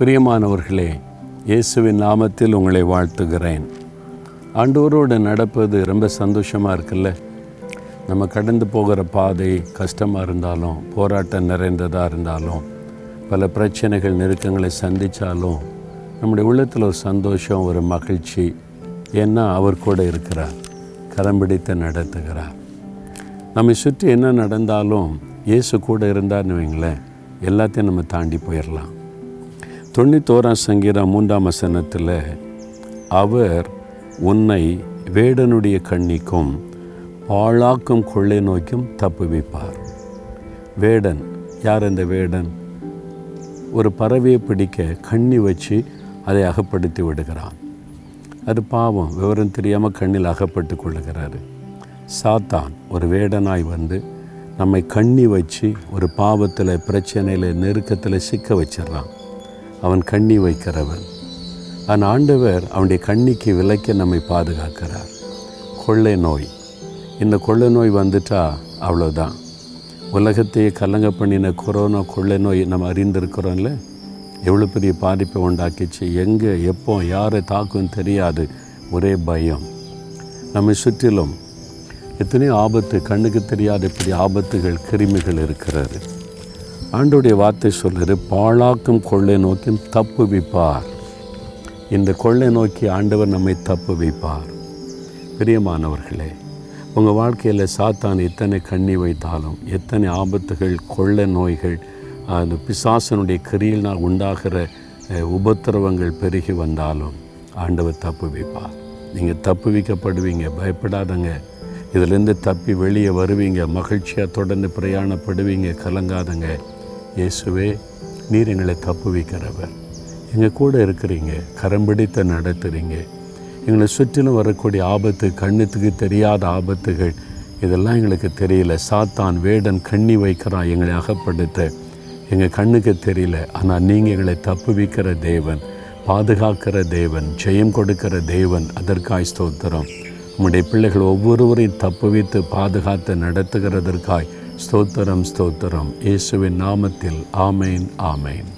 பிரியமானவர்களே இயேசுவின் நாமத்தில் உங்களை வாழ்த்துகிறேன். ஆண்டோரோடு நடப்பது ரொம்ப சந்தோஷமாக இருக்குல்ல? நம்ம கடந்து போகிற பாதை கஷ்டமாக இருந்தாலும் போராட்டம் நிறைந்ததாக இருந்தாலும் பல பிரச்சனைகள் நெருக்கங்களை சந்தித்தாலும் நம்முடைய உள்ளத்தில் ஒரு சந்தோஷம் ஒரு மகிழ்ச்சி ஏன்னா அவர் கூட இருக்கிறார் கரம் பிடித்து நடத்துகிறார். நம்மை சுற்றி என்ன நடந்தாலும் இயேசு கூட இருந்தார்னு வைங்களேன் எல்லாத்தையும் நம்ம தாண்டி போயிடலாம். தொண்ணூத்தோராம் சங்கீதம் மூன்றாம் வசனத்தில் அவர் உன்னை வேடனுடைய கண்ணிக்கும் பாழாக்கும் கொள்ளை நோய்க்கும் தப்புவிப்பார். வேடன் யார் அந்த வேடன்? ஒரு பறவையை பிடிக்க கண்ணி வச்சு அதை அகப்படுத்தி விடுகிறான். அது பாவம் விவரம் தெரியாமல் கண்ணில் அகப்பட்டு கொள்ளுகிறாரு. சாத்தான் ஒரு வேடனாய் வந்து நம்மை கண்ணி வச்சு ஒரு பாவத்தில் பிரச்சனையில் நெருக்கத்தில் சிக்க வச்சிடுறான். அவன் கண்ணி வைக்கிறவன். அந்த ஆண்டவர் அவனுடைய கண்ணிக்கு விலைக்க நம்மை பாதுகாக்கிறார். கொள்ளை நோய். இந்த கொள்ளை நோய் வந்துட்டா அவ்வளோதான் உலகத்தையே கலங்க பண்ணின கொரோனா கொள்ளை நோய் நம்ம அறிந்திருக்கிறோம்ல? எவ்வளோ பெரிய பாதிப்பை உண்டாக்கிச்சு? எங்கே எப்போ யாரை தாக்கும் தெரியாது. ஒரே பயம். நம்மை சுற்றிலும் எத்தனையோ ஆபத்து கண்ணுக்கு தெரியாத இப்படி ஆபத்துகள் கிருமிகள் இருக்கிறது. ஆண்டுடைய வார்த்தை சொல்கிறது பாழாக்கும் கொள்ளை நோக்கியும் தப்பு வைப்பார். இந்த கொள்ளை நோக்கி ஆண்டவர் நம்மை தப்பு வைப்பார். பிரியமானவர்களே உங்கள் வாழ்க்கையில் சாத்தான் எத்தனை கண்ணி வைத்தாலும் எத்தனை ஆபத்துகள் கொள்ளை நோய்கள் அந்த பிசாசனுடைய கிரியினால் உண்டாகிற உபத்திரவங்கள் பெருகி வந்தாலும் ஆண்டவர் தப்பு வைப்பார். நீங்கள் தப்பு வைக்கப்படுவீங்க பயப்படாதங்க. இதிலேருந்து தப்பி வெளியே வருவீங்க மகிழ்ச்சியாக தொடர்ந்து பிரயாணப்படுவீங்க கலங்காதங்க. இயேசுவே நீர் எங்களை தப்பு வைக்கிறவர் எங்கள் கூட இருக்கிறீங்க கரம் பிடித்த நடத்துகிறீங்க எங்களை சுற்றிலும் வரக்கூடிய ஆபத்து கண்ணுத்துக்கு தெரியாத ஆபத்துகள் இதெல்லாம் எங்களுக்கு தெரியல. சாத்தான் வேடன் கண்ணி வைக்கிறான் எங்களை அகப்படுத்த. எங்கள் கண்ணுக்கு தெரியல ஆனால் நீங்கள் எங்களை தப்புவிக்கிற தேவன் பாதுகாக்கிற தேவன் ஜெயம் கொடுக்கிற தேவன் அதற்காய் ஸ்தோத்திரம். உம்முடைய பிள்ளைகள் ஒவ்வொருவரையும் தப்புவித்து பாதுகாத்து நடத்துகிறதற்காய் ஸ்தோத்திரம் ஸ்தோத்திரம். இயேசுவின் நாமத்தில் ஆமேன் ஆமேன்.